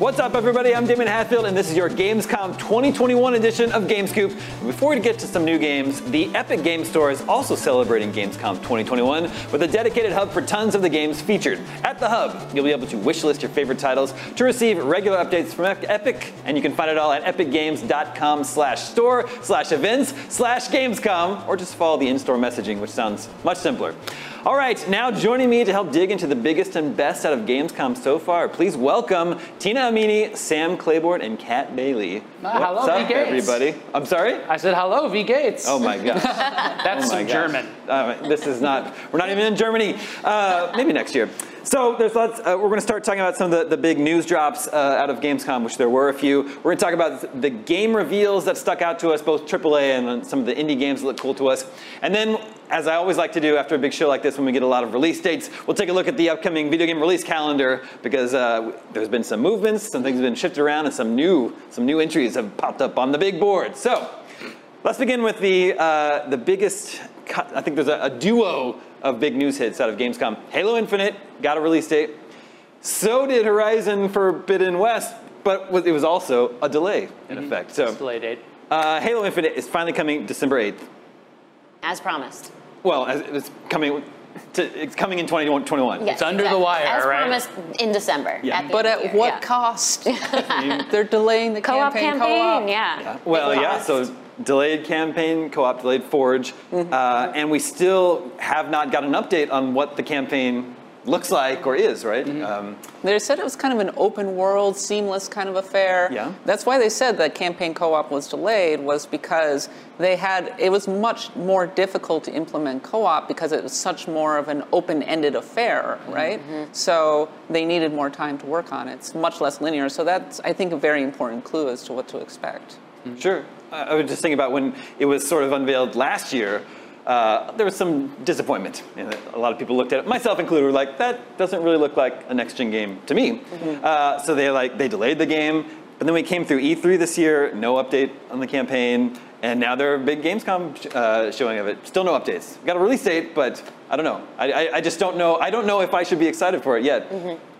What's up, everybody? I'm Damon Hatfield, and this is your Gamescom 2021 edition of GameScoop. And before we get to some new games, the Epic Game Store is also celebrating Gamescom 2021 with a dedicated hub for tons of the games featured. At the hub, you'll be able to wishlist your favorite titles to receive regular updates from Epic, and you can find it all at epicgames.com slash store slash events slash Gamescom, or just follow the in-store messaging, which sounds much simpler. All right, now joining me to help dig into the biggest and best out of Gamescom so far, please welcome Tina Amini, Sam Claiborne, and Kat Bailey. Ah, hello, up, V. Gates. everybody? I'm sorry? I said hello, V Gates. Oh my gosh. That's Oh my some gosh. German. Uh, this is not, we're not even in Germany. Uh, maybe next year. So there's lots, uh, we're going to start talking about some of the, the big news drops uh, out of Gamescom, which there were a few. We're going to talk about the game reveals that stuck out to us, both AAA and some of the indie games that look cool to us. And then, as I always like to do after a big show like this, when we get a lot of release dates, we'll take a look at the upcoming video game release calendar because uh, there's been some movements, some things have been shifted around, and some new, some new entries have popped up on the big board. So Let's begin with the uh, the biggest. Cut. I think there's a, a duo of big news hits out of Gamescom. Halo Infinite got a release date. So did Horizon Forbidden West, but it was also a delay in effect. So Delay date. uh, Halo Infinite is finally coming December 8th. As promised. Well, as it's coming. To, it's coming in 2021. Yes, it's under the exactly. wire, As right? promised in December. Yeah. the But at what yeah. cost? They're delaying the Co-op campaign. campaign, co-op. yeah. Well, yeah. So delayed campaign, co-op, delayed Forge, uh, and we still have not got an update on what the campaign looks like or is. Right? Um, They said it was kind of an open world, seamless kind of affair. Yeah. That's why they said that campaign co-op was delayed was because they had it was much more difficult to implement co-op because it was such more of an open-ended affair, right? So they needed more time to work on it. It's much less linear. So that's I think a very important clue as to what to expect. Sure. I I was just thinking about when it was sort of unveiled last year. Uh, there was some disappointment. A lot of people looked at it, myself included, were like, "That doesn't really look like a next-gen game to me." Uh, so they like they delayed the game, but then we came through E3 this year, no update on the campaign, and now there are big Gamescom uh, showing of it. Still no updates. Got a release date, but I don't know. I, I, I just don't know. I don't know if I should be excited for it yet.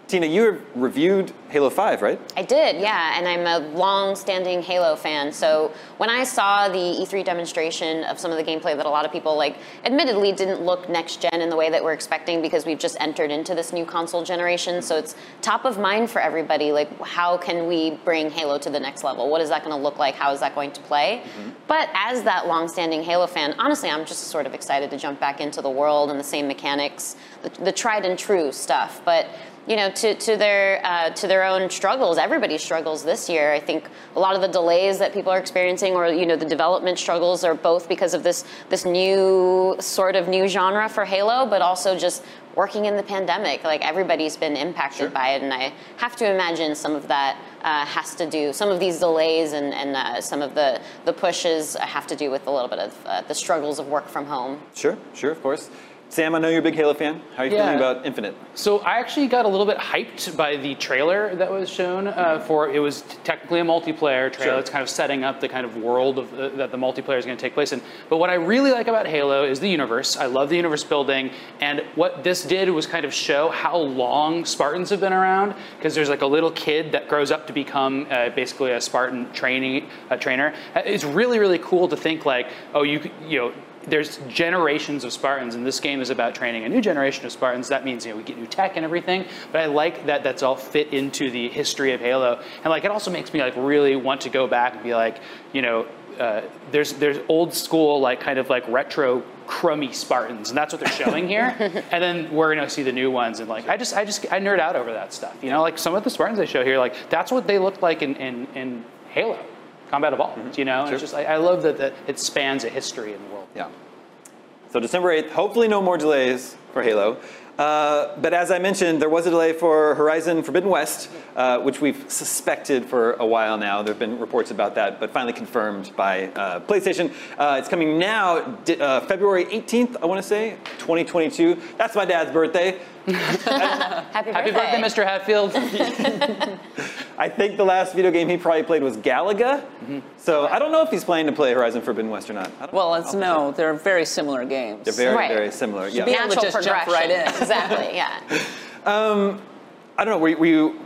Tina, you reviewed Halo 5, right? I did, yeah, and I'm a long-standing Halo fan. So when I saw the E3 demonstration of some of the gameplay that a lot of people like, admittedly didn't look next gen in the way that we're expecting because we've just entered into this new console generation. So it's top of mind for everybody. Like, how can we bring Halo to the next level? What is that going to look like? How is that going to play? Mm-hmm. But as that long-standing Halo fan, honestly, I'm just sort of excited to jump back into the world and the same mechanics, the, the tried and true stuff. But you know, to, to their uh, to their own struggles. Everybody struggles this year. I think a lot of the delays that people are experiencing, or you know, the development struggles, are both because of this this new sort of new genre for Halo, but also just working in the pandemic. Like everybody's been impacted by it, and I have to imagine some of that uh, has to do. Some of these delays and and uh, some of the the pushes have to do with a little bit of uh, the struggles of work from home. Sure, sure, of course. Sam, I know you're a big Halo fan. How are you Yeah. feeling about Infinite? So I actually got a little bit hyped by the trailer that was shown uh, for. It was technically a multiplayer trailer. Sure. It's kind of setting up the kind of world of uh, that the multiplayer is going to take place in. But what I really like about Halo is the universe. I love the universe building, and what this did was kind of show how long Spartans have been around. Because there's like a little kid that grows up to become uh, basically a Spartan training uh, trainer. Uh, It's really really cool to think like, oh, you you know there's generations of Spartans, and this game is about training a new generation of Spartans. That means you know we get new tech and everything. But I like that that's all fit into the history of Halo, and like it also makes me like really want to go back and be like, you know, uh, there's there's old school like kind of like retro crummy Spartans, and that's what they're showing here. and then we're gonna see the new ones, and like I just I just I nerd out over that stuff. You know, like some of the Spartans they show here, like that's what they looked like in in, in Halo. Combat Evolved, you know, Sure. it's just I, I love that, that it spans a history in the world. Yeah. So December 8th, hopefully no more delays for Halo. Uh, but as I mentioned, there was a delay for Horizon Forbidden West, uh, which we've suspected for a while now. There have been reports about that, but finally confirmed by uh, PlayStation. Uh, it's coming now, uh, February 18th, I want to say, 2022. That's my dad's birthday. Happy birthday, Happy birthday, Mr. Hatfield. I think the last video game he probably played was Galaga. Mm-hmm. So I don't know if he's planning to play Horizon Forbidden West or not. I don't Well, know. it's I'll- no, they're very similar games. They're very, Right. very similar. Yeah. be able to Natural just jump right in. exactly. Yeah. I don't know. Were, were you th-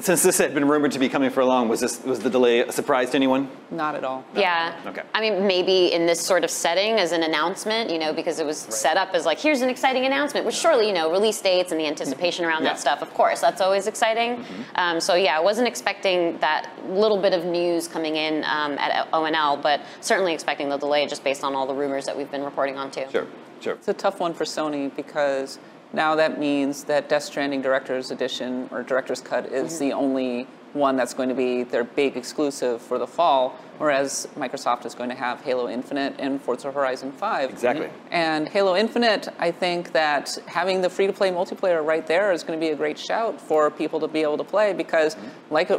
since this had been rumored to be coming for long, was this was the delay a surprise to anyone? Not at all. Yeah. Okay. I mean, maybe in this sort of setting as an announcement, you know, because it was set up as like, here's an exciting announcement, which surely, you know, release dates and the anticipation around Yeah. that stuff, of course, that's always exciting. Um, so yeah, I wasn't expecting that little bit of news coming in um, at ONL, but certainly expecting the delay just based on all the rumors that we've been reporting on too. Sure, sure. It's a tough one for Sony because now that means that Death Stranding Director's Edition or Director's Cut is Mm-hmm. the only one that's going to be their big exclusive for the fall, whereas Microsoft is going to have Halo Infinite and Forza Horizon 5. Exactly. And Halo Infinite, I think that having the free to play multiplayer right there is going to be a great shout for people to be able to play because, like, uh,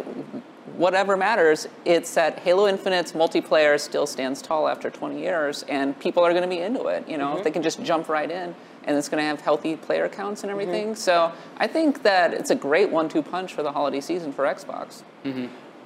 whatever matters, it's that Halo Infinite's multiplayer still stands tall after 20 years and people are going to be into it. You know, if they can just jump right in and it's going to have healthy player counts and everything. So I think that it's a great one two punch for the holiday season for Xbox.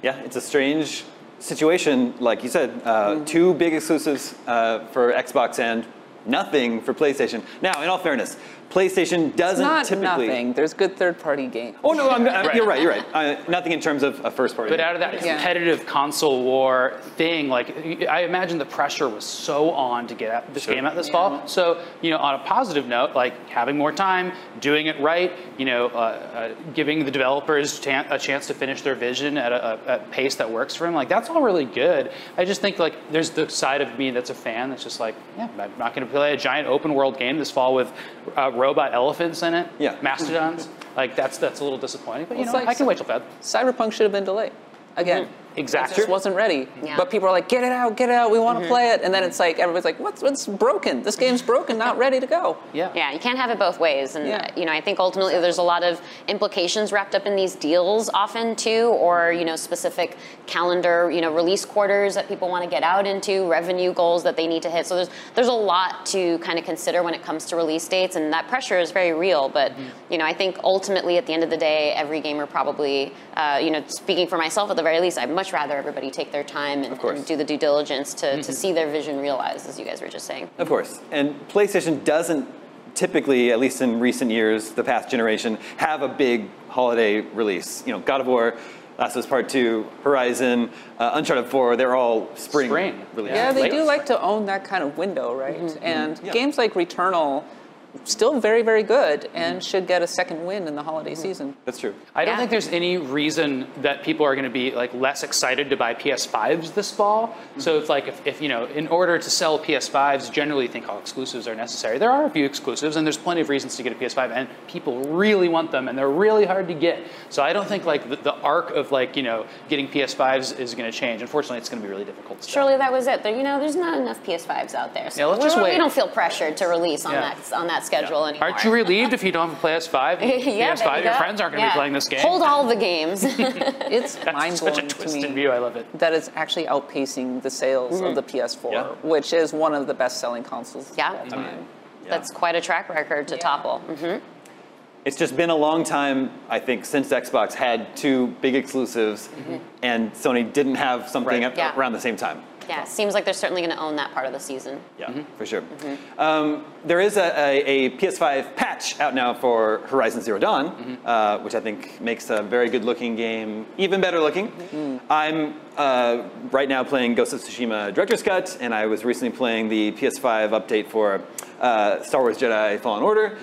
Yeah, it's a strange situation. Like you said, uh, two big exclusives uh, for Xbox and nothing for PlayStation. Now, in all fairness, PlayStation doesn't not typically. nothing. There's good third party games. Oh no, I'm, I'm- you're right. You're right. Uh, nothing in terms of a first party. But out of that Yeah. competitive console war thing, like I imagine the pressure was so on to get this Sure. game out this fall. So you know, on a positive note, like having more time, doing it right, you know, uh, uh, giving the developers chan- a chance to finish their vision at a, a, a pace that works for them, like that's all really good. I just think like there's the side of me that's a fan that's just like, yeah, I'm not going to play a giant open world game this fall with uh, robot elephants in it, Yeah. mastodons. like that's that's a little disappointing, but you It's know, like I can wait till Feb. Cyberpunk should have been delayed. Again, Exactly. it just wasn't ready. Yeah. But people are like, get it out, get it out, we want to play it. And then it's like, everybody's like, what's, what's broken? This game's broken, not ready to go. Yeah. Yeah, you can't have it both ways. And, Yeah. you know, I think ultimately there's a lot of implications wrapped up in these deals often too, or, you know, specific calendar, you know, release quarters that people want to get out into, revenue goals that they need to hit. So there's, there's a lot to kind of consider when it comes to release dates, and that pressure is very real. But, you know, I think ultimately at the end of the day, every gamer probably, uh, you know, speaking for myself at the very least, I'd much rather everybody take their time and, and do the due diligence to, to mm-hmm. see their vision realized, as you guys were just saying. Of course. And PlayStation doesn't typically, at least in recent years, the past generation, have a big holiday release. You know, God of War, Last of Us Part 2, Horizon, uh, Uncharted 4, they're all spring, Spring. releases. Yeah, they Late do spring. like to own that kind of window, right? Mm-hmm. And mm-hmm. Yeah. games like Returnal, still very, very good and mm-hmm. should get a second win in the holiday mm-hmm. season. That's true. I don't Yeah. think there's any reason that people are going to be like less excited to buy PS5s this fall. Mm-hmm. So it's like if, if you know, in order to sell PS5s, generally think all exclusives are necessary. There are a few exclusives, and there's plenty of reasons to get a PS5, and people really want them, and they're really hard to get. So I don't think like the, the arc of like you know getting PS5s is going to change. Unfortunately, it's going to be really difficult. To sell. Surely that was it. There, you know, there's not enough PS5s out there. So Yeah, let's we just don't- wait. We don't feel pressured to release on Yeah. that on that schedule anymore. Aren't you relieved if you don't have a PS5? yeah, PS5, your go. friends aren't going to Yeah. be playing this game. Hold all the games. It's That's mind such a blowing to twisted me view. I love it. that it's actually outpacing the sales of the mm-hmm. PS4, Yeah. which is one of the best selling consoles Yeah. of all mm-hmm. time. That's quite a track record to Yeah. topple. hmm It's just been a long time, I think, since Xbox had two big exclusives and Sony didn't have something Right. at, Yeah. around the same time. Yeah, it seems like they're certainly going to own that part of the season. Yeah, for sure. Um, there is a, a, a PS5 patch out now for Horizon Zero Dawn, uh, which I think makes a very good looking game even better looking. I'm uh, right now playing Ghost of Tsushima Director's Cut, and I was recently playing the PS5 update for uh, Star Wars Jedi Fallen Order.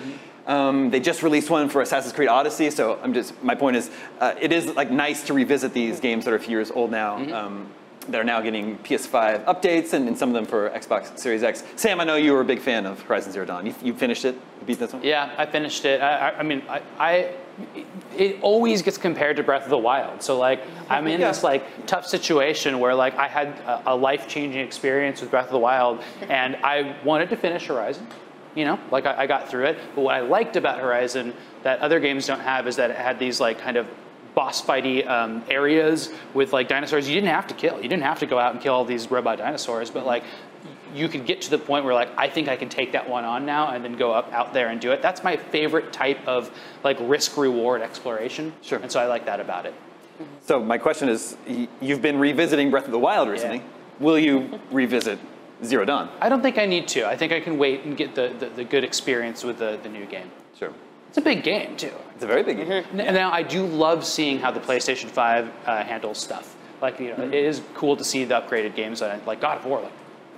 Um, they just released one for Assassin's Creed Odyssey, so I'm just my point is, uh, it is like nice to revisit these games that are a few years old now. Um, that are now getting PS5 updates and, and some of them for Xbox Series X. Sam, I know you were a big fan of Horizon Zero Dawn. You, you finished it? You beat this one? Yeah, I finished it. I, I, I mean, I, I, it always gets compared to Breath of the Wild. So like, I'm in Yeah. this like tough situation where like I had a, a life-changing experience with Breath of the Wild, and I wanted to finish Horizon. You know, like I, I got through it. But what I liked about Horizon that other games don't have is that it had these like kind of boss fighty um, areas with like dinosaurs you didn't have to kill. You didn't have to go out and kill all these robot dinosaurs, but like you could get to the point where like I think I can take that one on now and then go up out there and do it. That's my favorite type of like risk reward exploration. Sure. And so I like that about it. So my question is, you've been revisiting Breath of the Wild recently. Yeah. Will you revisit Zero Dawn? I don't think I need to. I think I can wait and get the, the, the good experience with the, the new game. Sure. It's a big game too. It's a very big game. Mm-hmm. And now I do love seeing how the PlayStation 5 uh, handles stuff. Like you know, it is cool to see the upgraded games uh, like God of War, like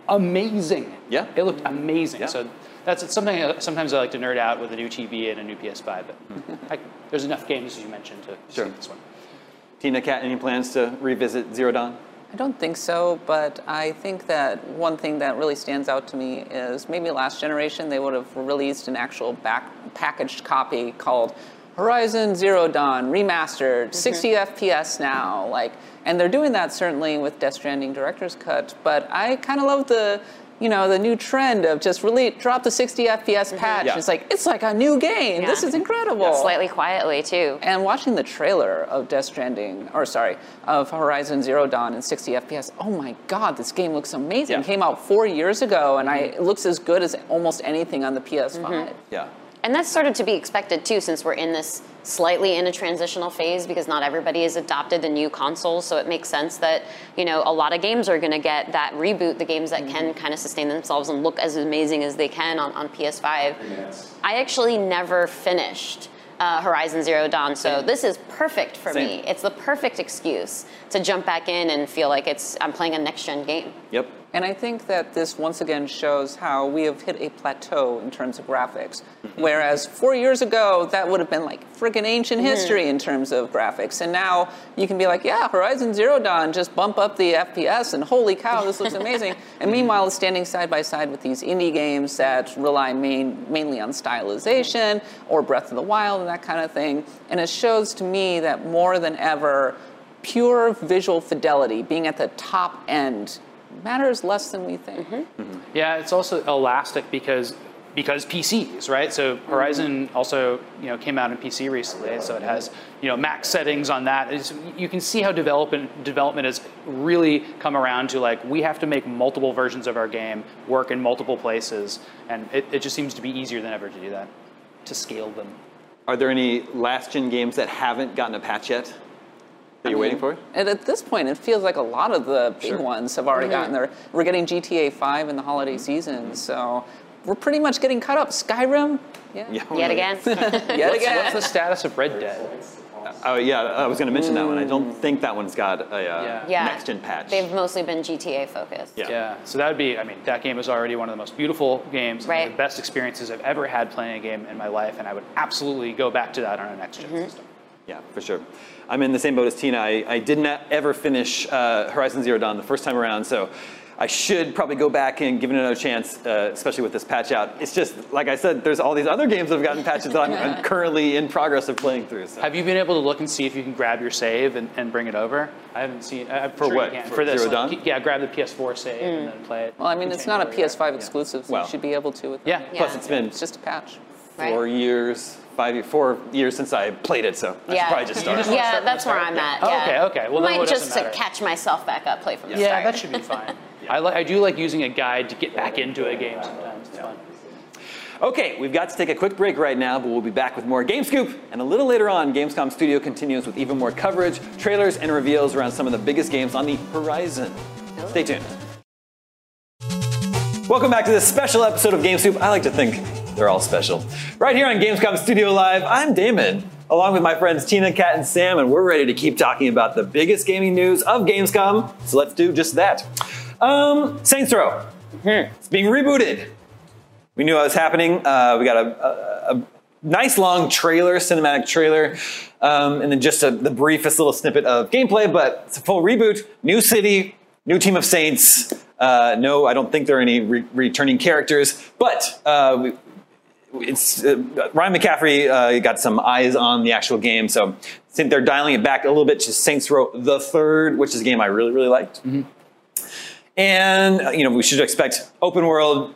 amazing. Yeah. it looked amazing. Yeah. So that's something. uh, Sometimes I like to nerd out with a new TV and a new PS5. But I, there's enough games as you mentioned to Sure. see this one. Tina Kat, any plans to revisit Zero Dawn? I don't think so, but I think that one thing that really stands out to me is maybe last generation they would have released an actual back packaged copy called Horizon Zero Dawn remastered, mm-hmm. 60 FPS now, like, and they're doing that certainly with Death Stranding Director's Cut. But I kind of love the, you know, the new trend of just really drop the 60 FPS mm-hmm. patch. Yeah. It's like it's like a new game. Yeah. This is incredible. Slightly quietly too. And watching the trailer of Death Stranding, or sorry, of Horizon Zero Dawn in 60 FPS, oh my God, this game looks amazing. Yeah. It came out four years ago, and I, mm-hmm. it looks as good as almost anything on the PS5. Mm-hmm. Yeah. And that's sort of to be expected too, since we're in this slightly in a transitional phase because not everybody has adopted the new consoles. So it makes sense that you know a lot of games are going to get that reboot. The games that can kind of sustain themselves and look as amazing as they can on, on PS5. I actually never finished. Uh, Horizon Zero Dawn, so Same. this is perfect for Same. me. It's the perfect excuse to jump back in and feel like it's I'm playing a next gen game. Yep. And I think that this once again shows how we have hit a plateau in terms of graphics. Mm-hmm. Whereas four years ago, that would have been like friggin' ancient mm-hmm. history in terms of graphics. And now you can be like, yeah, Horizon Zero Dawn, just bump up the FPS, and holy cow, this looks amazing. and meanwhile, it's standing side by side with these indie games that rely main, mainly on stylization or Breath of the Wild and that kind of thing. And it shows to me that more than ever, pure visual fidelity, being at the top end, matters less than we think. Mm-hmm. Mm-hmm. Yeah, it's also elastic because because PCs, right? So mm-hmm. Horizon also you know came out in PC recently, so it has you know max settings on that. It's, you can see how development development has really come around to like we have to make multiple versions of our game work in multiple places, and it, it just seems to be easier than ever to do that, to scale them. Are there any last gen games that haven't gotten a patch yet that you're waiting for? And at this point, it feels like a lot of the big Sure. ones have already gotten there. We're getting GTA 5 in the holiday season, so we're pretty much getting caught up. Skyrim, yeah, Yeah. Yet again. yet What's, again. what's the status of Red Dead? Oh yeah, I was going to mention that one. I don't think that one's got a uh, Yeah. Yeah. next gen patch. They've mostly been GTA focused. Yeah. Yeah, so that would be, I mean, that game is already one of the most beautiful games, Right. the best experiences I've ever had playing a game in my life, and I would absolutely go back to that on a next gen Mm-hmm. system. Yeah, for sure. I'm in the same boat as Tina. I, I did not ever finish uh, Horizon Zero Dawn the first time around, so I should probably go back and give it another chance, uh, especially with this patch out. It's just, like I said, there's all these other games that have gotten patches that I'm, I'm currently in progress of playing through. So. Have you been able to look and see if you can grab your save and, and bring it over? I haven't seen. I'm For sure what? For For, this, Zero like, Dawn? yeah, grab the PS4 save and then play it. Well, I mean, it's not a PS5 exclusive, so Well. you should be able to. With Yeah. Yeah. Plus, it's been It's just a patch. four Right. years, five, years, four years since I played it, so I Yeah. should probably just start. just Yeah, start that's the where? I'm at. Oh, yeah. okay, okay. Well, then might just to catch myself back up, play from the Yeah, that should be fine. I, li- I do like using a guide to get back into a game sometimes. It's fun. Okay, we've got to take a quick break right now, but we'll be back with more Game Scoop. And a little later on, Gamescom Studio continues with even more coverage, trailers, and reveals around some of the biggest games on the horizon. Oh. Stay tuned. Welcome back to this special episode of Game Scoop. I like to think they're all special. Right here on Gamescom Studio Live, I'm Damon, along with my friends Tina, Kat, and Sam, and we're ready to keep talking about the biggest gaming news of Gamescom. So let's do just that. Um, Saints Row. It's being rebooted. We knew it was happening. Uh, we got a, a, a nice long trailer, cinematic trailer, um, and then just a, the briefest little snippet of gameplay. But it's a full reboot, new city, new team of Saints. Uh, no, I don't think there are any re- returning characters, but uh, we, it's uh, Ryan McCaffrey uh, got some eyes on the actual game, so I think they're dialing it back a little bit to Saints Row the Third, which is a game I really really liked. And uh, you know we should expect open world,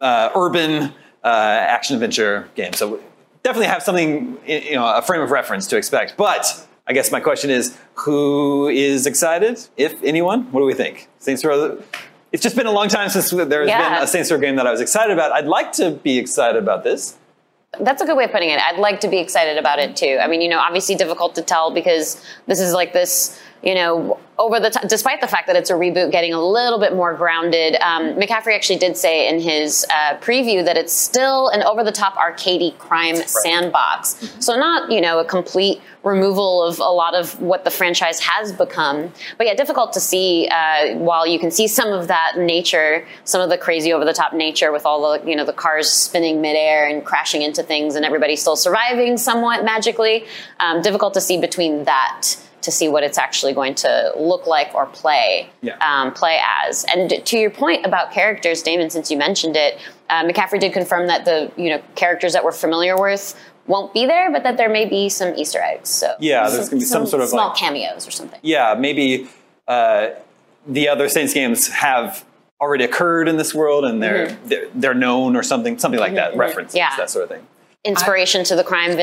uh, urban uh, action adventure game. So definitely have something you know a frame of reference to expect. But I guess my question is, who is excited? If anyone, what do we think? Saints Row. It's just been a long time since there has Yeah. been a Saints Row game that I was excited about. I'd like to be excited about this. That's a good way of putting it. I'd like to be excited about it too. I mean, you know, obviously difficult to tell because this is like this, you know, over the top, despite the fact that it's a reboot, getting a little bit more grounded. Um, McCaffrey actually did say in his uh, preview that it's still an over the top arcadey crime sandbox. Mm-hmm. So not you know a complete removal of a lot of what the franchise has become. But yeah, difficult to see. Uh, while you can see some of that nature, some of the crazy over the top nature with all the you know the cars spinning midair and crashing into things, and everybody still surviving somewhat magically. Um, difficult to see between that to see what it's actually going to look like or play Yeah. um, play as. And to your point about characters, Damon, since you mentioned it, uh, McCaffrey did confirm that the you know characters that we're familiar with won't be there, but that there may be some Easter eggs. So Yeah, there's gonna be some sort of, small like- cameos or something. yeah, maybe uh, the other Saints games have already occurred in this world and they're they're, they're known or something something like that references Mm-hmm. Yeah. that sort of thing. Inspiration to the crime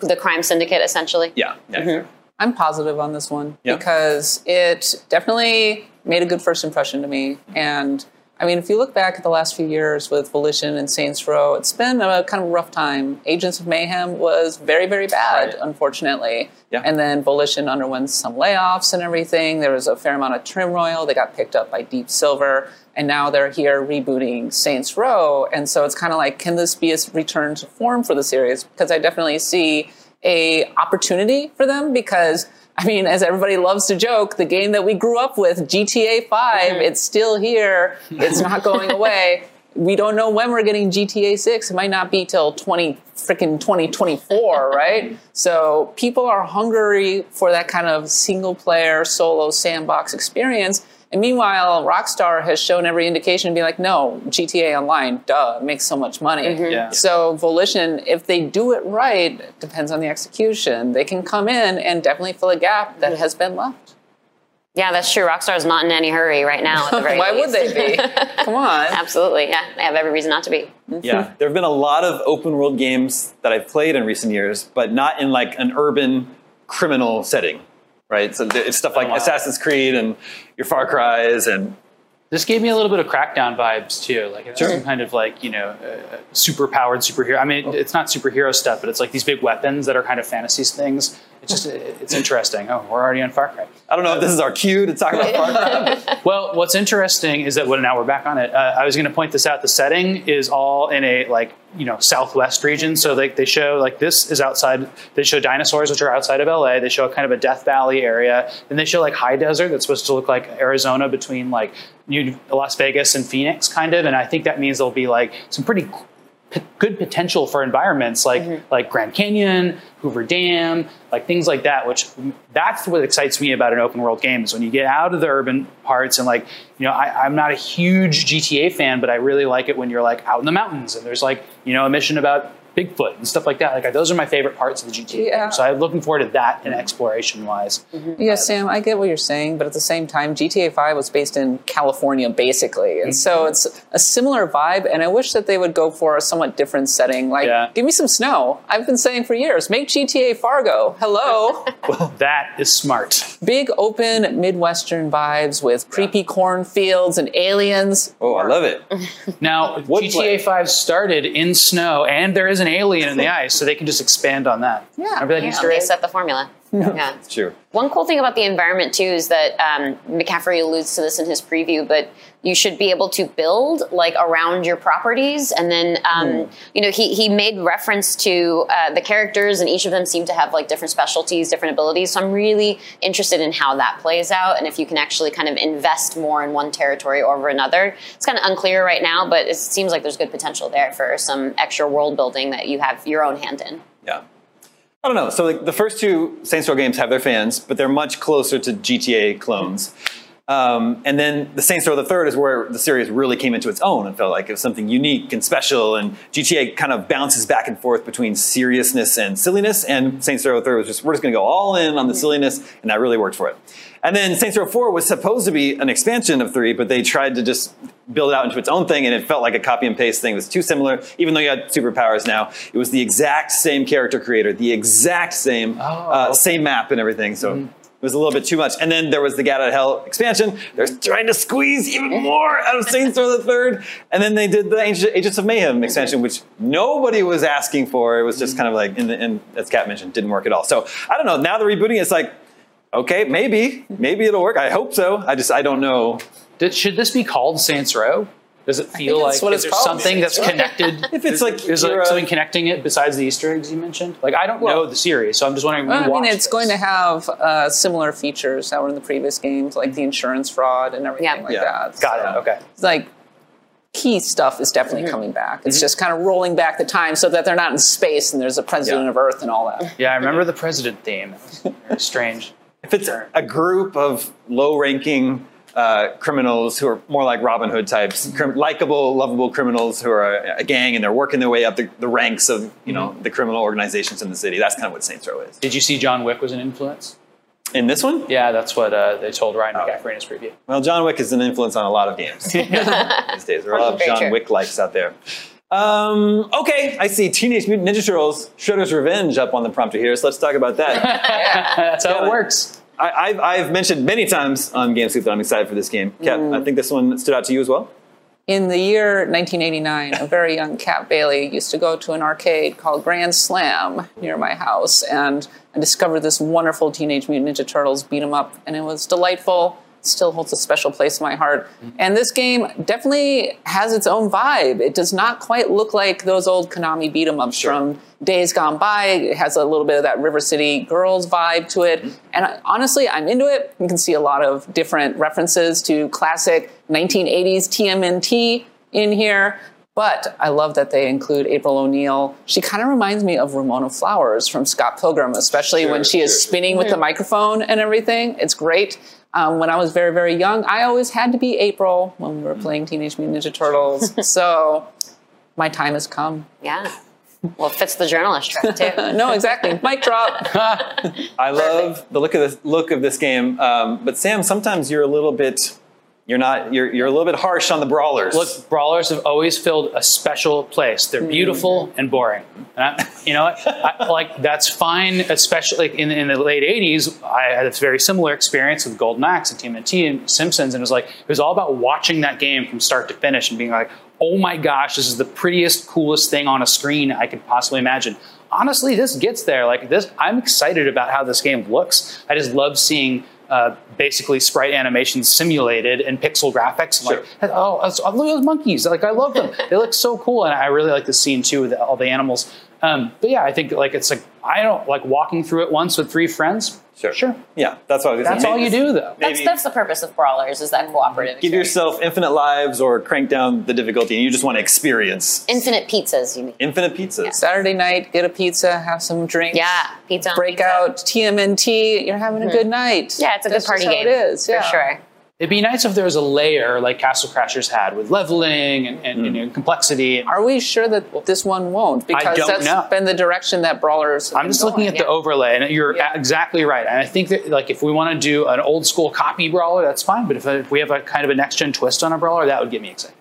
the crime syndicate, essentially. Yeah, yeah. Mm-hmm. I'm positive on this one Yeah. because it definitely made a good first impression to me. And I mean, if you look back at the last few years with Volition and Saints Row, it's been a kind of rough time. Agents of Mayhem was very, very bad, Right. unfortunately. Yeah. And then Volition underwent some layoffs and everything. There was a fair amount of trim royal. They got picked up by Deep Silver. And now they're here rebooting Saints Row. And so it's kind of like, can this be a return to form for the series? Because I definitely see a opportunity for them because I mean, as everybody loves to joke, the game that we grew up with, GTA 5, it's still here. It's not going away. We don't know when we're getting GTA 6. It might not be till 20 freaking 2024, right? So people are hungry for that kind of single player solo sandbox experience. And meanwhile, Rockstar has shown every indication to be like, no, GTA Online, duh, it makes so much money. Mm-hmm. Yeah. So Volition, if they do it right, it depends on the execution. They can come in and definitely fill a gap that has been left. Yeah, that's true. Rockstar's not in any hurry right now. At the very Why would they be? Come on. Absolutely. Yeah, they have every reason not to be. Yeah, there have been a lot of open world games that I've played in recent years, but not in like an urban criminal setting, right? So it's stuff like Oh, wow. Assassin's Creed and your Far Cries and This gave me a little bit of Crackdown vibes too, like it's Sure. some kind of like you know uh, super powered superhero. I mean, it's not superhero stuff, but it's like these big weapons that are kind of fantasies things. It's just it's interesting. Oh, we're already on Far Cry. I don't know if this is our cue to talk about Far Cry. Well, what's interesting is that well, now we're back on it. Uh, I was going to point this out. The setting is all in a like you know southwest region. So they, they show like this is outside. They show dinosaurs, which are outside of LA. They show kind of a Death Valley area. Then they show like high desert that's supposed to look like Arizona between like New Las Vegas and Phoenix, kind of. And I think that means there'll be like some pretty p- good potential for environments like mm-hmm. like Grand Canyon, Hoover Dam, like things like that. Which that's what excites me about an open world game is when you get out of the urban parts and like you know I, I'm not a huge GTA fan, but I really like it when you're like out in the mountains and there's like you know a mission about Bigfoot and stuff like that. Like those are my favorite parts of the GTA. Yeah. game. So I'm looking forward to that in exploration wise. Mm-hmm. Yeah, uh, Sam, I get what you're saying, but at the same time, GTA 5 was based in California, basically. And so mm-hmm. it's a similar vibe, and I wish that they would go for a somewhat different setting. Like, Yeah. give me some snow. I've been saying for years, make GTA Fargo. Hello. Well, that is smart. Big, open, Midwestern vibes with creepy cornfields and aliens. Oh, I love it. Now, Would GTA play. 5 started in snow, and there is an alien in the ice, so they can just expand on that. Yeah. Remember that Yeah, Easter they egg? set the formula. Yeah. It's true. One cool thing about the environment too is that um, McCaffrey alludes to this in his preview, but you should be able to build like around your properties, and then um, you know he he made reference to uh, the characters, and each of them seem to have like different specialties, different abilities. So I'm really interested in how that plays out, and if you can actually kind of invest more in one territory over another. It's kind of unclear right now, but it seems like there's good potential there for some extra world building that you have your own hand in. Yeah. I don't know. So like the first two Saints Row games have their fans, but they're much closer to GTA clones. Um, and then the Saints Row the Third is where the series really came into its own and felt like it was something unique and special. And GTA kind of bounces back and forth between seriousness and silliness. And Saints Row the Third was just we're just going to go all in on the silliness, and that really worked for it. And then Saints Row Four was supposed to be an expansion of three, but they tried to just build it out into its own thing, and it felt like a copy and paste thing. It was too similar, even though you had superpowers now. It was the exact same character creator, the exact same uh, same map and everything. So it was a little bit too much. And then there was the Get Out of Hell expansion. They're trying to squeeze even more out of Saints Row the Third. And then they did the Ag- Agents of Mayhem expansion, which nobody was asking for. It was just kind of like, and, and as Kat mentioned, didn't work at all. So I don't know. Now the rebooting is like, Okay, maybe, maybe it'll work. I hope so. I just I don't know. Did, should this be called Saints Row? Does it feel like what is there something that's Saints connected? If it's like is there you're, uh, something connecting it besides the Easter eggs you mentioned? Like I don't know the series, so I'm just wondering. Well, I mean, it's this? going to have uh, similar features that were in the previous games, like the insurance fraud and everything Yeah. like Yeah. that. Got So it. Okay. It's like key stuff is definitely coming back. It's just kind of rolling back the time so that they're not in space and there's a president Yeah. of Earth and all that. Yeah, I remember the president theme. That was very strange. If it's a group of low-ranking uh, criminals who are more like Robin Hood types, crim- likable, lovable criminals who are a, a gang and they're working their way up the, the ranks of you know the criminal organizations in the city. That's kind of what Saints Row is. Did you see John Wick was an influence? In this one, Yeah, that's what uh, they told Ryan Okay. McCaffrey in his preview. well, John Wick is an influence on a lot of games these days. There are a lot of John. Wick likes out there. Um, okay, I see Teenage Mutant Ninja Turtles: Shredder's Revenge up on the prompter here. So let's talk about that. That's how Yeah. it works. I, I've, I've mentioned many times on GameScoop that I'm excited for this game. Kat, mm. I think this one stood out to you as well. In the year 1989, a very young Kat Bailey used to go to an arcade called Grand Slam near my house, and I discovered this wonderful Teenage Mutant Ninja Turtles beat 'em up, and it was delightful. Still holds a special place in my heart. Mm-hmm. And this game definitely has its own vibe. It does not quite look like those old Konami beat 'em ups Sure. from days gone by. It has a little bit of that River City Girls vibe to it. Mm-hmm. And I- honestly, I'm into it. You can see a lot of different references to classic 1980s TMNT in here. But I love that they include April O'Neil. She kind of reminds me of Ramona Flowers from Scott Pilgrim, especially Sure, when she is spinning with the microphone and everything. It's great. Um, when I was very, very young, I always had to be April when we were playing Teenage Mutant Ninja Turtles. so my time has come. Yeah. Well, it fits the journalist trick too. No, exactly. Mic drop. I love the look of this look of this game, um, but Sam, sometimes you're a little bit, you're not, you're you're a little bit harsh on the brawlers. Look, brawlers have always filled a special place. They're mm-hmm. beautiful and boring. And I, you know, what? I, like that's fine. Especially like in, in the late '80s, I had this very similar experience with Golden Axe and TMNT and Simpsons, and it was like it was all about watching that game from start to finish and being like, "Oh my gosh, this is the prettiest, coolest thing on a screen I could possibly imagine." Honestly, this gets there. Like this, I'm excited about how this game looks. I just love seeing uh, basically sprite animations simulated and pixel graphics. Sure. Like, oh, oh, look at those monkeys! Like, I love them. they look so cool, and I really like the scene too with all the animals. Um, but yeah, I think like it's like I don't like walking through it once with three friends. Sure. sure. Yeah, that's what I was That's saying. all you do, though. That's Maybe that's the purpose of brawlers is that cooperative. give experience. yourself infinite lives or crank down the difficulty, and you just want to experience infinite pizzas. You mean? infinite pizzas. Saturday night, get a pizza, have some drinks. Yeah, pizza. on Break pizza. out TMNT. You're having a good night. Yeah, it's a good party just how game. It is, yeah. for sure. It'd be nice if there was a layer like Castle Crashers had with leveling and, and, you know, complexity. Are we sure that this one won't? Because don't that's know. been the direction that brawlers. have I'm been just looking going. at the overlay, and you're Yeah. exactly right. And I think that, like, if we want to do an old school copy brawler, that's fine. But if, if we have a kind of a next gen twist on a brawler, that would get me excited.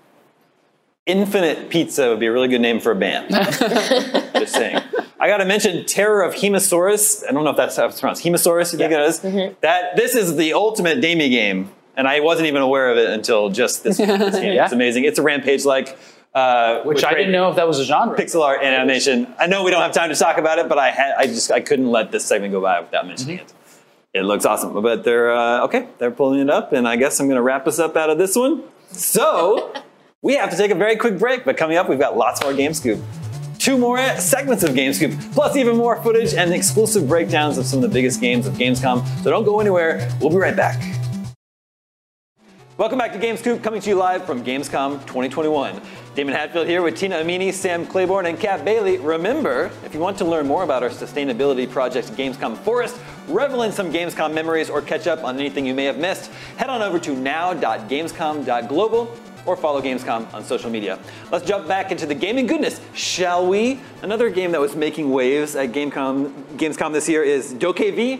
Infinite Pizza would be a really good name for a band. Just saying. I got to mention Terror of Hemasaurus. I don't know if that's how it's pronounced. Hemasaurus, you think it is? Mm-hmm. That this is the ultimate Damie game, and I wasn't even aware of it until just this, this game. Yeah. It's amazing. It's a rampage like. Uh, Which with I didn't know if that was a genre. Pixel art and animation. I know we don't have time to talk about it, but I had I just I couldn't let this segment go by without mentioning it. It looks awesome, but they're uh, okay. They're pulling it up, and I guess I'm going to wrap us up out of this one. So we have to take a very quick break, but coming up, we've got lots more Game Scoop. Two more segments of Game Scoop, plus even more footage and exclusive breakdowns of some of the biggest games of Gamescom. So don't go anywhere. We'll be right back. Welcome back to Game Scoop, coming to you live from Gamescom 2021. Damon Hatfield here with Tina Amini, Sam Claiborne, and Kat Bailey. Remember, if you want to learn more about our sustainability project, Gamescom Forest, revel in some Gamescom memories, or catch up on anything you may have missed, head on over to now.gamescom.global or follow Gamescom on social media. Let's jump back into the gaming goodness, shall we? Another game that was making waves at Gamescom, Gamescom this year is Dokev,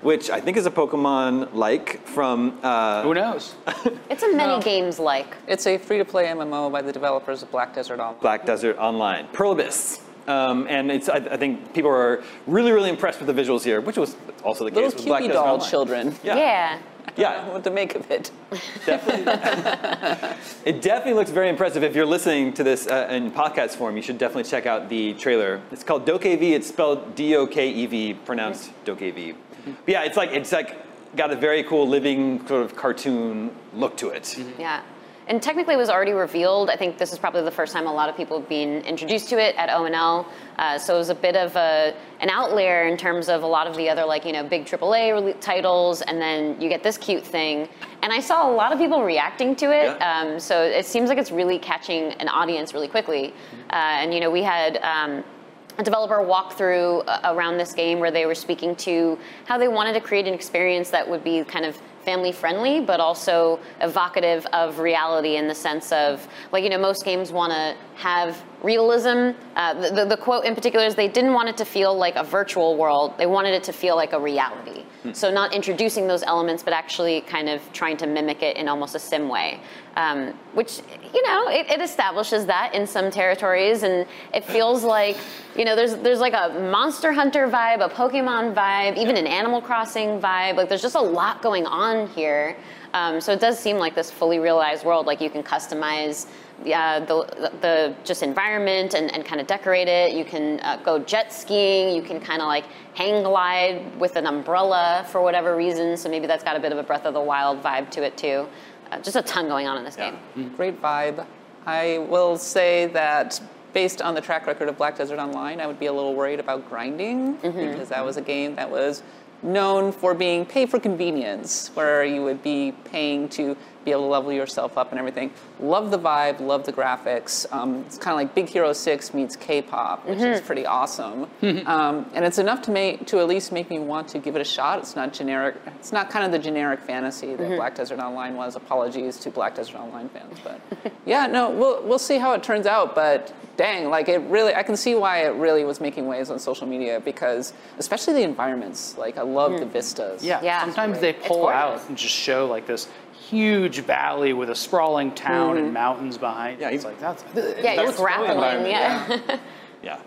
which I think is a Pokemon like from. Uh, Who knows? It's a many games like. It's a free-to-play MMO by the developers of Black Desert Online. Black Desert Online, Pearl Abyss. Um, and it's, I, I think people are really, really impressed with the visuals here, which was also the Little case with Black cute Desert doll Online. children. Yeah, Yeah. yeah, What to make of it? definitely. it definitely looks very impressive. If you're listening to this uh, in podcast form, you should definitely check out the trailer. It's called Dokev. It's spelled D-O-K-E-V, pronounced Dokev. But yeah, it's like it's like got a very cool living sort of cartoon look to it. Yeah. And technically, it was already revealed. I think this is probably the first time a lot of people have been introduced to it at ONL. Uh, so it was a bit of a, an outlier in terms of a lot of the other, like, you know, big AAA titles, and then you get this cute thing. And I saw a lot of people reacting to it. Yeah. Um, so it seems like it's really catching an audience really quickly. Uh, and, you know, we had. Um, a developer walk through uh, around this game where they were speaking to how they wanted to create an experience that would be kind of family friendly but also evocative of reality in the sense of like you know most games want to have realism. Uh, the, the, the quote in particular is they didn't want it to feel like a virtual world. They wanted it to feel like a reality so not introducing those elements but actually kind of trying to mimic it in almost a sim way. Um, which you know it, it establishes that in some territories and it feels like you know there's there's like a monster hunter vibe a pokemon vibe even an animal crossing vibe. Like there's just a lot going on here. Um, so it does seem like this fully realized world like you can customize uh, the, the just environment and, and kind of decorate it. You can uh, go jet skiing. You can kind of like hang glide with an umbrella for whatever reason. So maybe that's got a bit of a breath of the wild vibe to it too. Uh, just a ton going on in this Yeah. game. Great vibe. I will say that based on the track record of Black Desert Online, I would be a little worried about grinding because that was a game that was known for being pay for convenience, where you would be paying to be able to level yourself up and everything. Love the vibe, love the graphics. Um, it's kind of like Big Hero 6 meets K-pop, which is pretty awesome. um, and it's enough to make to at least make me want to give it a shot. It's not generic. It's not kind of the generic fantasy that Black Desert Online was. Apologies to Black Desert Online fans, but yeah, no, we'll we'll see how it turns out. But dang, like it really, I can see why it really was making waves on social media because, especially the environments. Like I love the vistas. Yeah, Yeah. sometimes they pull out and just show like this huge valley with a sprawling town Mm-hmm. and mountains behind. Yeah. It's like that's yeah you're That's really grappling environment, yeah. Yeah.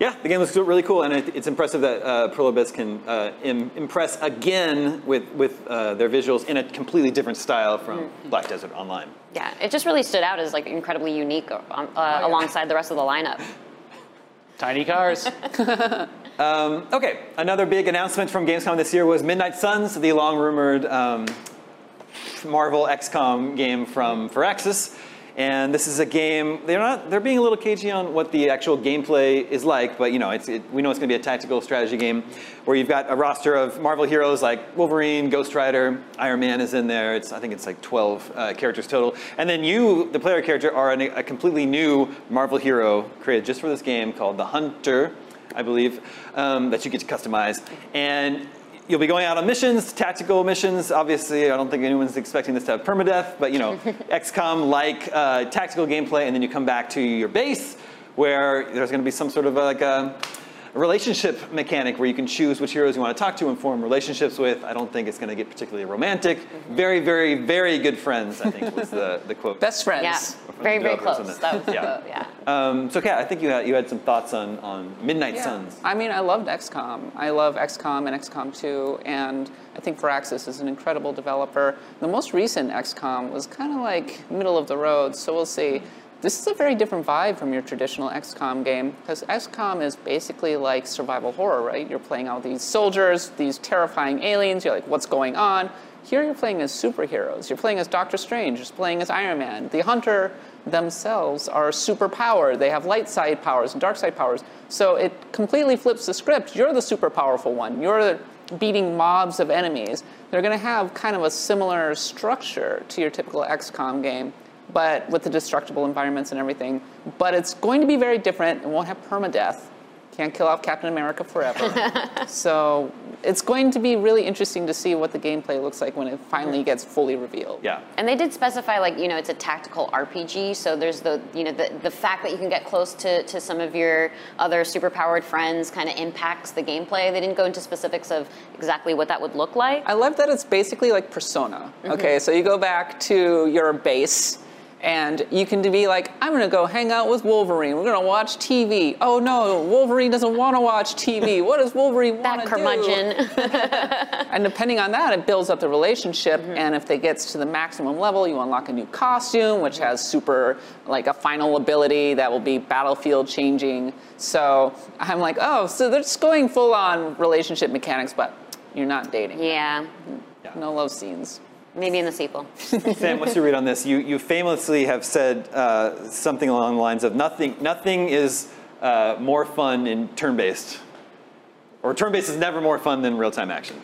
Yeah, the game looks really cool, and it, it's impressive that uh, Pearl Abyss can uh, Im- impress again with, with uh, their visuals in a completely different style from Mm-hmm. Black Desert Online. Yeah, it just really stood out as like incredibly unique uh, um, uh, alongside the rest of the lineup. tiny cars. Okay, another big announcement from Gamescom this year was Midnight Suns, the long rumored um, Marvel XCOM game from Firaxis. And this is a game, they're not, they're being a little cagey on what the actual gameplay is like, but you know, it's, it, we know it's gonna be a tactical strategy game where you've got a roster of Marvel heroes like Wolverine, Ghost Rider, Iron Man is in there. It's, I think it's like 12 uh, characters total. And then you, the player character, are an, a completely new Marvel hero created just for this game called the Hunter. I believe, um, that you get to customize. And you'll be going out on missions, tactical missions. Obviously, I don't think anyone's expecting this to have permadeath, but you know, XCOM like uh, tactical gameplay, and then you come back to your base where there's going to be some sort of a, like a, a relationship mechanic where you can choose which heroes you want to talk to and form relationships with. I don't think it's going to get particularly romantic. Very, very, very good friends. I think was the, the quote. Best friends. Yeah, very very close. That was the Yeah. quote, yeah. Um, so, Kat, I think you had, you had some thoughts on, on Midnight Yeah. Suns. I mean, I loved XCOM. I love XCOM and XCOM 2, and I think Firaxis is an incredible developer. The most recent XCOM was kind of like middle of the road, so we'll see. This is a very different vibe from your traditional XCOM game, because XCOM is basically like survival horror, right? You're playing all these soldiers, these terrifying aliens, you're like, what's going on? Here you're playing as superheroes. You're playing as Doctor Strange, you're playing as Iron Man. The Hunter themselves are super powered. They have light side powers and dark side powers. So it completely flips the script. You're the super powerful one. You're beating mobs of enemies. They're going to have kind of a similar structure to your typical XCOM game, but with the destructible environments and everything. But it's going to be very different. It won't have permadeath. Can't kill off Captain America forever. so it's going to be really interesting to see what the gameplay looks like when it finally gets fully revealed. Yeah. And they did specify, like, you know, it's a tactical RPG, so there's the, you know, the, the fact that you can get close to, to some of your other superpowered friends kind of impacts the gameplay. They didn't go into specifics of exactly what that would look like. I love that it's basically like Persona. Mm-hmm. Okay, so you go back to your base. And you can be like, I'm gonna go hang out with Wolverine. We're gonna watch TV. Oh no, Wolverine doesn't want to watch TV. What does Wolverine that want to do? curmudgeon. And depending on that, it builds up the relationship. Mm-hmm. And if it gets to the maximum level, you unlock a new costume, which has super, like a final ability that will be battlefield changing. So I'm like, oh, so they're just going full on relationship mechanics, but you're not dating. Yeah, No love scenes. Maybe in the sequel. Sam, what's your read on this? You, you famously have said uh, something along the lines of nothing, nothing is uh, more fun in turn-based, or turn-based is never more fun than real-time action.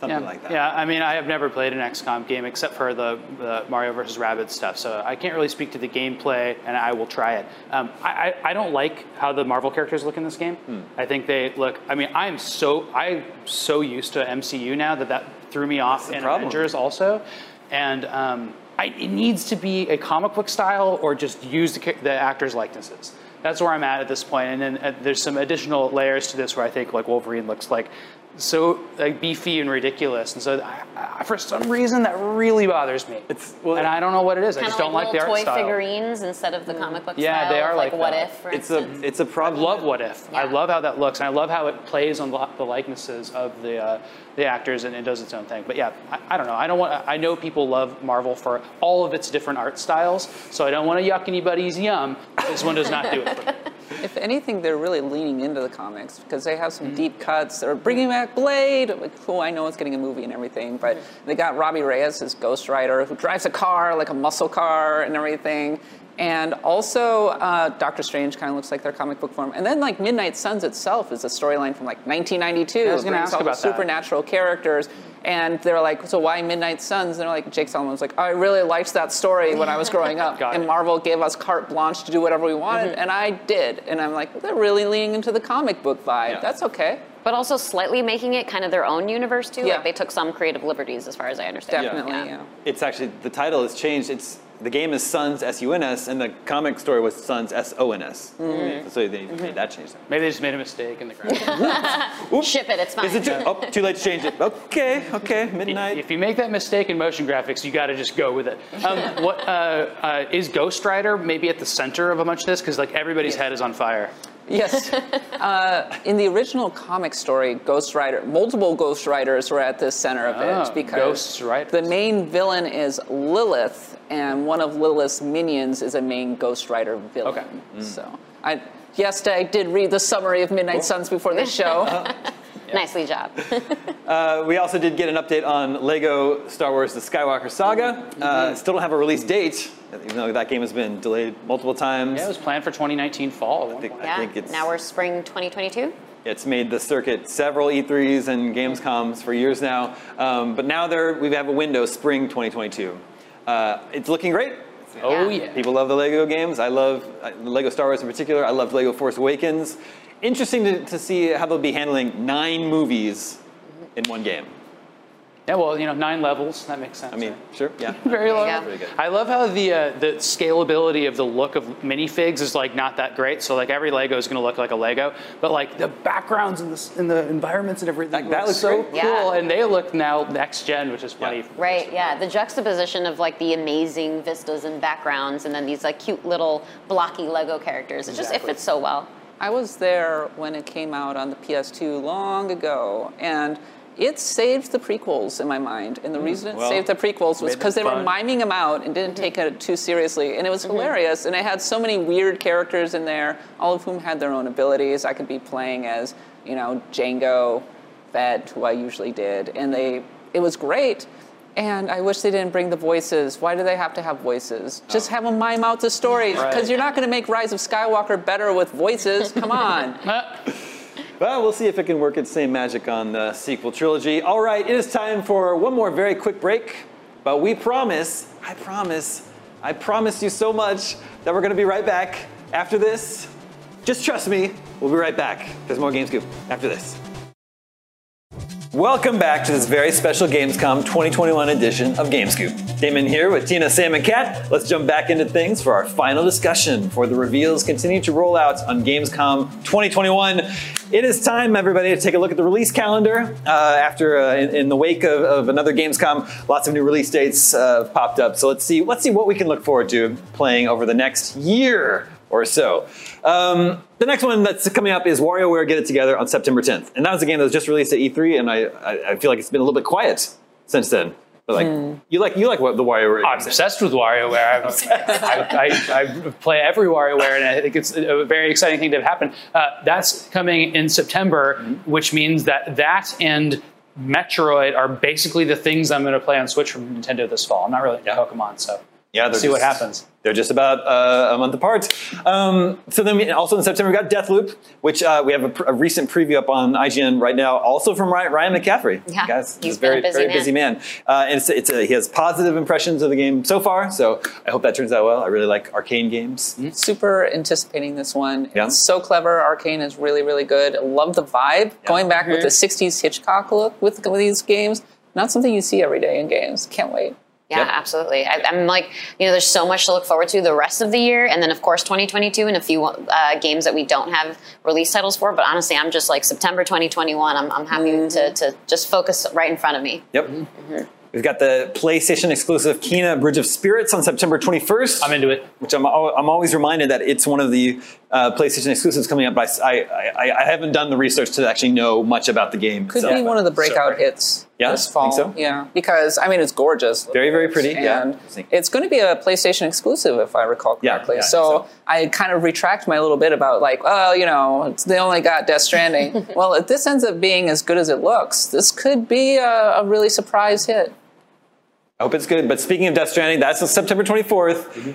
Something yeah. like that. Yeah, I mean, I have never played an XCOM game except for the, the Mario vs. Rabbids stuff, so I can't really speak to the gameplay, and I will try it. Um, I, I, I don't like how the Marvel characters look in this game. Hmm. I think they look. I mean, I'm so I'm so used to MCU now that that threw me off in problem. Avengers also, and um, I, it needs to be a comic book style or just use the, the actors' likenesses. That's where I'm at at this point. point, and then uh, there's some additional layers to this where I think like Wolverine looks like so like beefy and ridiculous, and so I, I, for some reason that really bothers me. It's- well, and I don't know what it is. I just of don't like like the little art toy style. figurines instead of the comic book Yeah, style. they of, are like, like What that. If, for It's a, it's a I problem. love What If. I love how that looks, and I love how it plays on the, the likenesses of the uh, the actors, and it does its own thing. But yeah, I, I don't know. I don't want. I know people love Marvel for all of its different art styles, so I don't want to yuck anybody's yum. This one does not do it for me. If anything, they're really leaning into the comics because they have some mm-hmm. deep cuts. They're bringing back Blade. Cool, I know it's getting a movie and everything, but mm-hmm. they got Robbie Reyes as Ghost Rider, who drives a car like a muscle car and everything. And also, uh, Doctor Strange kind of looks like their comic book form. And then, like Midnight Suns itself is a storyline from like 1992. I was gonna brings ask all the about that. supernatural characters. And they're like, so why Midnight Suns? And they're like, Jake Solomon was like, I really liked that story when I was growing up. Got and it. Marvel gave us carte blanche to do whatever we wanted, Mm-hmm. and I did. And I'm like, they're really leaning into the comic book vibe. Yeah. That's okay. but also slightly making it kind of their own universe too. Yeah. Like they took some creative liberties, as far as I understand. Definitely, Yeah. yeah. It's actually the title has changed. It's the game is Suns S U N S, and the comic story was Suns S O N S. Mm-hmm. So they made that change. Maybe they just made a mistake in the graphics. Ship it. It's fine. Is it too, oh, too late to change it? Okay, okay, midnight. if you make that mistake in motion graphics, you got to just go with it. Um, what uh, uh, is Ghost Rider maybe at the center of a bunch of this? Because like everybody's head is on fire. Yes. uh, in the original comic story, Ghost Rider, multiple Ghost Riders were at the center of it because Ghost Riders. the main villain is Lilith, and one of Lilith's minions is a main Ghost Rider villain. Okay. So, I yes, I did read the summary of Midnight Suns before this show. Nicely job. Uh, we also did get an update on Lego Star Wars: The Skywalker Saga. Uh, still don't have a release date, even though that game has been delayed multiple times. Yeah, it was planned for 2019 fall. I think, I yeah. think it's now we're spring 2022. It's made the circuit several E3s and Gamescoms for years now, um, but now there we have a window, spring 2022. Uh, it's looking great. oh Yeah. yeah. People love the Lego games. I love uh, Lego Star Wars in particular. I love Lego Force Awakens. Interesting to, to see how they'll be handling nine movies in one game. Yeah, well, you know, nine levels. That makes sense. I mean, right? sure, yeah. very low. Yeah. Pretty good. I love how the uh, the scalability of the look of minifigs is like not that great. So like every Lego is going to look like a Lego, but like the backgrounds and the and the environments and everything That- that looks so great. cool, Yeah. and they look now next gen, which is funny. Yeah. Right, yeah. The juxtaposition of like the amazing vistas and backgrounds and then these like cute little blocky Lego characters. It just it fits so well. I was there when it came out on the PS2 long ago, and it saved the prequels in my mind. And the reason it well, saved the prequels was because they were miming them out and didn't take it too seriously. And it was hilarious. And it had so many weird characters in there, all of whom had their own abilities. I could be playing as, you know, Jango Fett, who I usually did. And they, it was great. And I wish they didn't bring the voices. Why do they have to have voices? Just have them mime out the stories. Right. Because you're not going to make Rise of Skywalker better with voices. Come on. Ah, Well, we'll see if it can work its same magic on the sequel trilogy. All right, it is time for one more very quick break. But we promise, I promise, I promise you so much that we're going to be right back after this. Just trust me, we'll be right back. There's more Game Scoop after this. Welcome back to this very special Gamescom 2021 edition of GameScoop. Damon here with Tina, Sam, and Kat. Let's jump back into things for our final discussion for the reveals continue to roll out on Gamescom 2021. It is time, everybody, to take a look at the release calendar. Uh, after uh, in, in the wake of, of another Gamescom, lots of new release dates uh, popped up. So let's see, let's see what we can look forward to playing over the next year or so. Um, the next one that's coming up is WarioWare Get It Together on September 10th. And that was a game that was just released at E3, and I, I, I feel like it's been a little bit quiet since then. But like, you like you like what the WarioWare I'm games. obsessed with WarioWare. I'm- I, I, I play every WarioWare, and I think it's a very exciting thing to have happen. Uh, that's coming in September, which means that that and Metroid are basically the things I'm going to play on Switch from Nintendo this fall. I'm not really into Yeah. Pokemon, so Yeah, they're see what happens. They're just about uh, a month apart. Um, so then, we, also in September, we got Deathloop, which uh, we have a, pr- a recent preview up on IGN right now, also from Ryan, Ryan McCaffrey. Yeah, guys, he's a been a very busy very man. busy man. Uh, and it's, it's a, he has positive impressions of the game so far. So I hope that turns out well. I really like Arkane games. Super anticipating this one. Yeah. It's so clever. Arkane is really, really good. Love the vibe. Going back with the 60s Hitchcock look with, with these games. Not something you see every day in games. Can't wait. Yeah, Yep. absolutely. I, I'm like, you know, there's so much to look forward to the rest of the year, and then of course 2022 and a few uh, games that we don't have release titles for. But honestly, I'm just like September 2021. I'm, I'm happy mm-hmm. to, to just focus right in front of me. Yep. Mm-hmm. Mm-hmm. We've got the PlayStation exclusive Kena Bridge of Spirits on September 21st. I'm into it. which I'm, I'm always reminded that it's one of the uh, PlayStation exclusives coming up. But I, I, I haven't done the research to actually know much about the game. Could itself. be one of the breakout So- hits Yeah? this fall. Think so? Yeah, because I mean it's gorgeous. Very, very pretty, yeah. It's going to be a PlayStation exclusive, if I recall correctly. yeah, I think so, so. I kind of retract my little bit about like, oh, you know, it's, they only got Death Stranding. well, if this ends up being as good as it looks, this could be a, a really surprise hit. I hope it's good. But speaking of Death Stranding, that's on September 24th. Mm-hmm.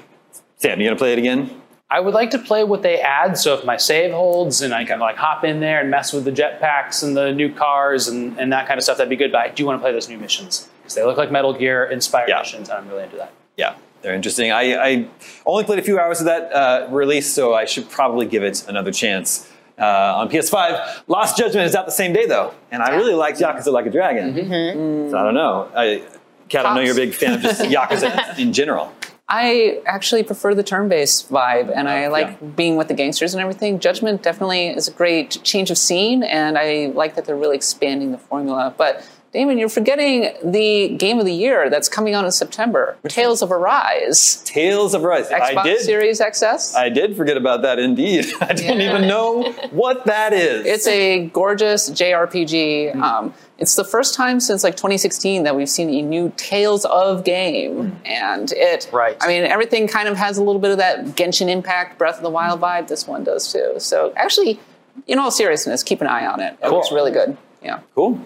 Sam, you gonna play it again? I would like to play what they add. So if my save holds and I can like hop in there and mess with the jetpacks and the new cars and, and that kind of stuff, that'd be good. But I do want to play those new missions because they look like Metal Gear inspired Yeah. missions, and I'm really into that. Yeah, they're interesting. I, I only played a few hours of that uh, release, so I should probably give it another chance. Uh, on PS5, Lost Judgment is out the same day though, and I really liked Yakuza Like a Dragon. Mm-hmm. So I don't know. I, Kat, I know you're a big fan of just Yakuza in general. I actually prefer the turn-based vibe, and I like yeah. being with the gangsters and everything. Judgment definitely is a great change of scene, and I like that they're really expanding the formula. But Damon, you're forgetting the game of the year that's coming out in September, Tales of Arise, Tales of Rise. I Xbox did. Series XS. I did forget about that. Indeed, I don't even know what that is. It's a gorgeous JRPG. Um, it's the first time since like 2016 that we've seen a new Tales of game, and it. Right. I mean, everything kind of has a little bit of that Genshin Impact, Breath of the Wild vibe. This one does too. So actually, in all seriousness, keep an eye on it. It Cool. looks really good. Yeah. Cool.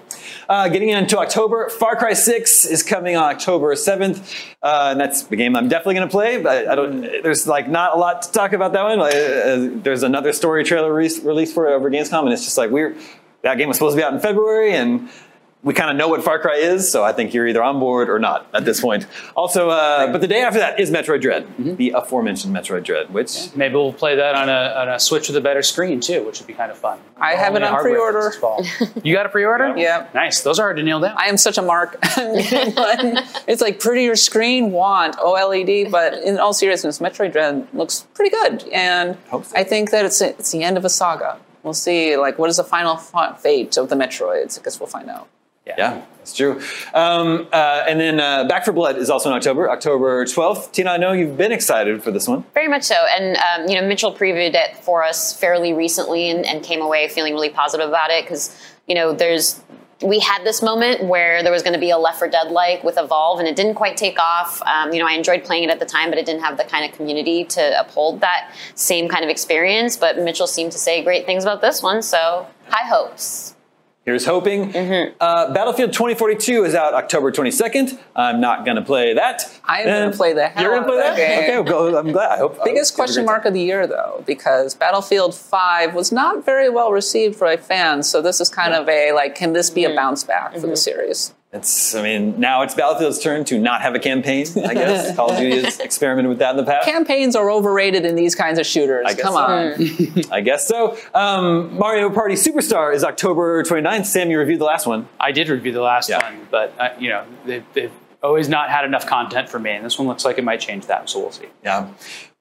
Uh, getting into October, Far Cry 6 is coming on October 7th. Uh, and that's the game I'm definitely going to play, but I don't, there's like not a lot to talk about that one. Uh, there's another story trailer re- released for it over Gamescom, and it's just like we're, that game was supposed to be out in February, and we kind of know what Far Cry is, so I think you're either on board or not at this point. Also, uh, but the day after that is Metroid Dread, the aforementioned Metroid Dread, which Maybe we'll play that on a, on a Switch with a better screen too, which would be kind of fun. I have it on pre-order. You got a pre-order? Yeah. Nice. Those are hard to nail down. I am such a mark. it's like prettier screen, want OLED, but in all seriousness, Metroid Dread looks pretty good, and so. I think that it's it's the end of a saga. We'll see, like, what is the final fa- fate of the Metroids? I guess we'll find out. Yeah, yeah, that's true. Um, uh, and then uh, Back 4 Blood is also in October, October 12th. Tina, I know you've been excited for this one. Very much so. And, um, you know, Mitchell previewed it for us fairly recently and, and came away feeling really positive about it because, you know, there's. We had this moment where there was going to be a Left 4 Dead like with Evolve, and it didn't quite take off. Um, you know, I enjoyed playing it at the time, but it didn't have the kind of community to uphold that same kind of experience. But Mitchell seemed to say great things about this one, so high hopes. Here's hoping. Mm-hmm. Uh, Battlefield 2042 is out October 22nd. I'm not going to play that. I am gonna play the hell You're gonna play that? that game. Okay, well, I'm glad. I hope. Biggest I hope you have a question mark of the year, though, because Battlefield 5 was not very well received by fans. So this is kind of a like, can this be a bounce back for the series? Time. It's. I mean, now it's Battlefield's turn to not have a campaign. I guess Call of Duty has experimented with that in the past. Campaigns are overrated in these kinds of shooters. I Come so. on. I guess so. Um, Mario Party Superstar is October 29th. Sam, you reviewed the last one. I did review the last Yeah. one, but uh, you know they've, they've always not had enough content for me, and this one looks like it might change that. So we'll see. Yeah.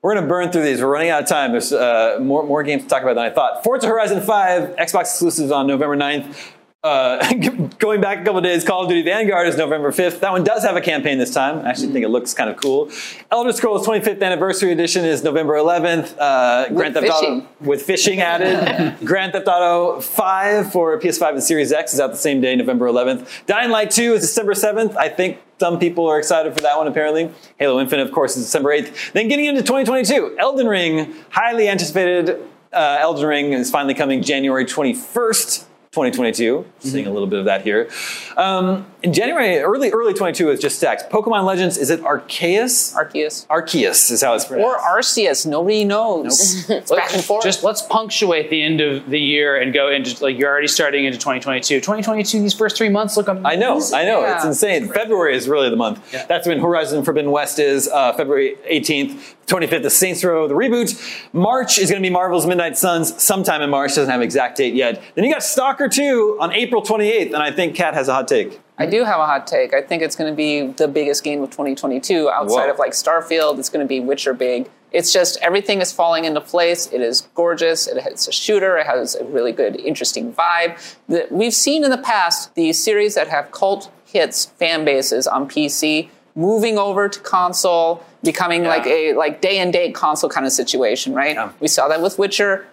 We're going to burn through these. We're running out of time. There's uh, more, more games to talk about than I thought. Forza Horizon 5, Xbox exclusives on November 9th. Uh, going back a couple of days, Call of Duty Vanguard is November 5th. That one does have a campaign this time. I actually think it looks kind of cool. Elder Scrolls 25th Anniversary Edition is November 11th. Uh, Grand Theft fishing. Auto with fishing added. Grand Theft Auto 5 for PS5 and Series X is out the same day, November 11th. Dying Light 2 is December 7th. I think some people are excited for that one, apparently. Halo Infinite, of course, is December 8th. Then getting into 2022, Elden Ring, highly anticipated. Uh, Elden Ring is finally coming January 21st. 2022. Seeing a little bit of that here. Um, in January, early early 22 is just stacks. Pokemon Legends. Is it Arceus? Arceus. Arceus is how it's pronounced. Or Arceus. Nobody knows. it's back and forth. Just let's punctuate the end of the year and go into like you're already starting into 2022. 2022, these first three months look amazing. I know, I know, Yeah. it's insane. February is really the month. Yeah. That's when Horizon Forbidden West is. Uh, February 18th, 25th is Saints Row, the reboot. March is going to be Marvel's Midnight Suns, sometime in March. Doesn't have an exact date yet. Then you got Stalker 2 on April 28th, and I think Kat has a hot take. I do have a hot take. I think it's going to be the biggest game of 2022 outside Whoa. of like Starfield. It's going to be Witcher big. It's just everything is falling into place. It is gorgeous. It has a shooter. It has a really good, interesting vibe. The, we've seen in the past the series that have cult hits fan bases on PC moving over to console, becoming like a like day and date console kind of situation, right? Yeah. We saw that with Witcher.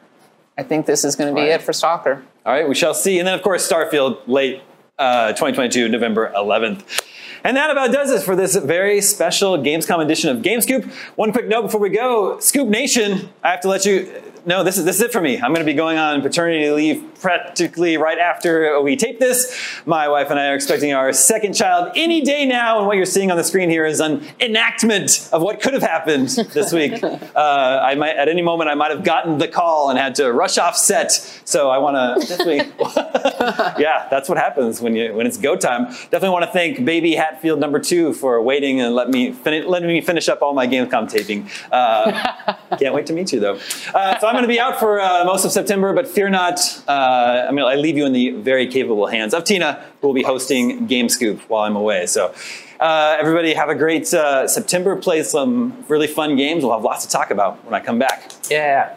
I think this is going to be Right. it for Stalker. All right, we shall see. And then, of course, Starfield, late uh, 2022, November 11th. And that about does it for this very special Gamescom edition of GameScoop. One quick note before we go Scoop Nation, I have to let you know this is, this is it for me. I'm going to be going on paternity leave practically right after we tape this. My wife and I are expecting our second child any day now, and what you're seeing on the screen here is an enactment of what could have happened this week. uh, I might, at any moment, I might have gotten the call and had to rush off set. So I want to definitely, yeah, that's what happens when you when it's go time. Definitely want to thank Baby Hatfield number two for waiting and let me fin- letting me finish up all my Gamescom taping. Uh, can't wait to meet you though. Uh, so I'm going to be out for uh, most of September, but fear not. Uh, I mean, I leave you in the very capable hands of Tina, who will be hosting Game Scoop while I'm away. So. Uh, everybody have a great uh, September. Play some really fun games. We'll have lots to talk about when I come back. Yeah.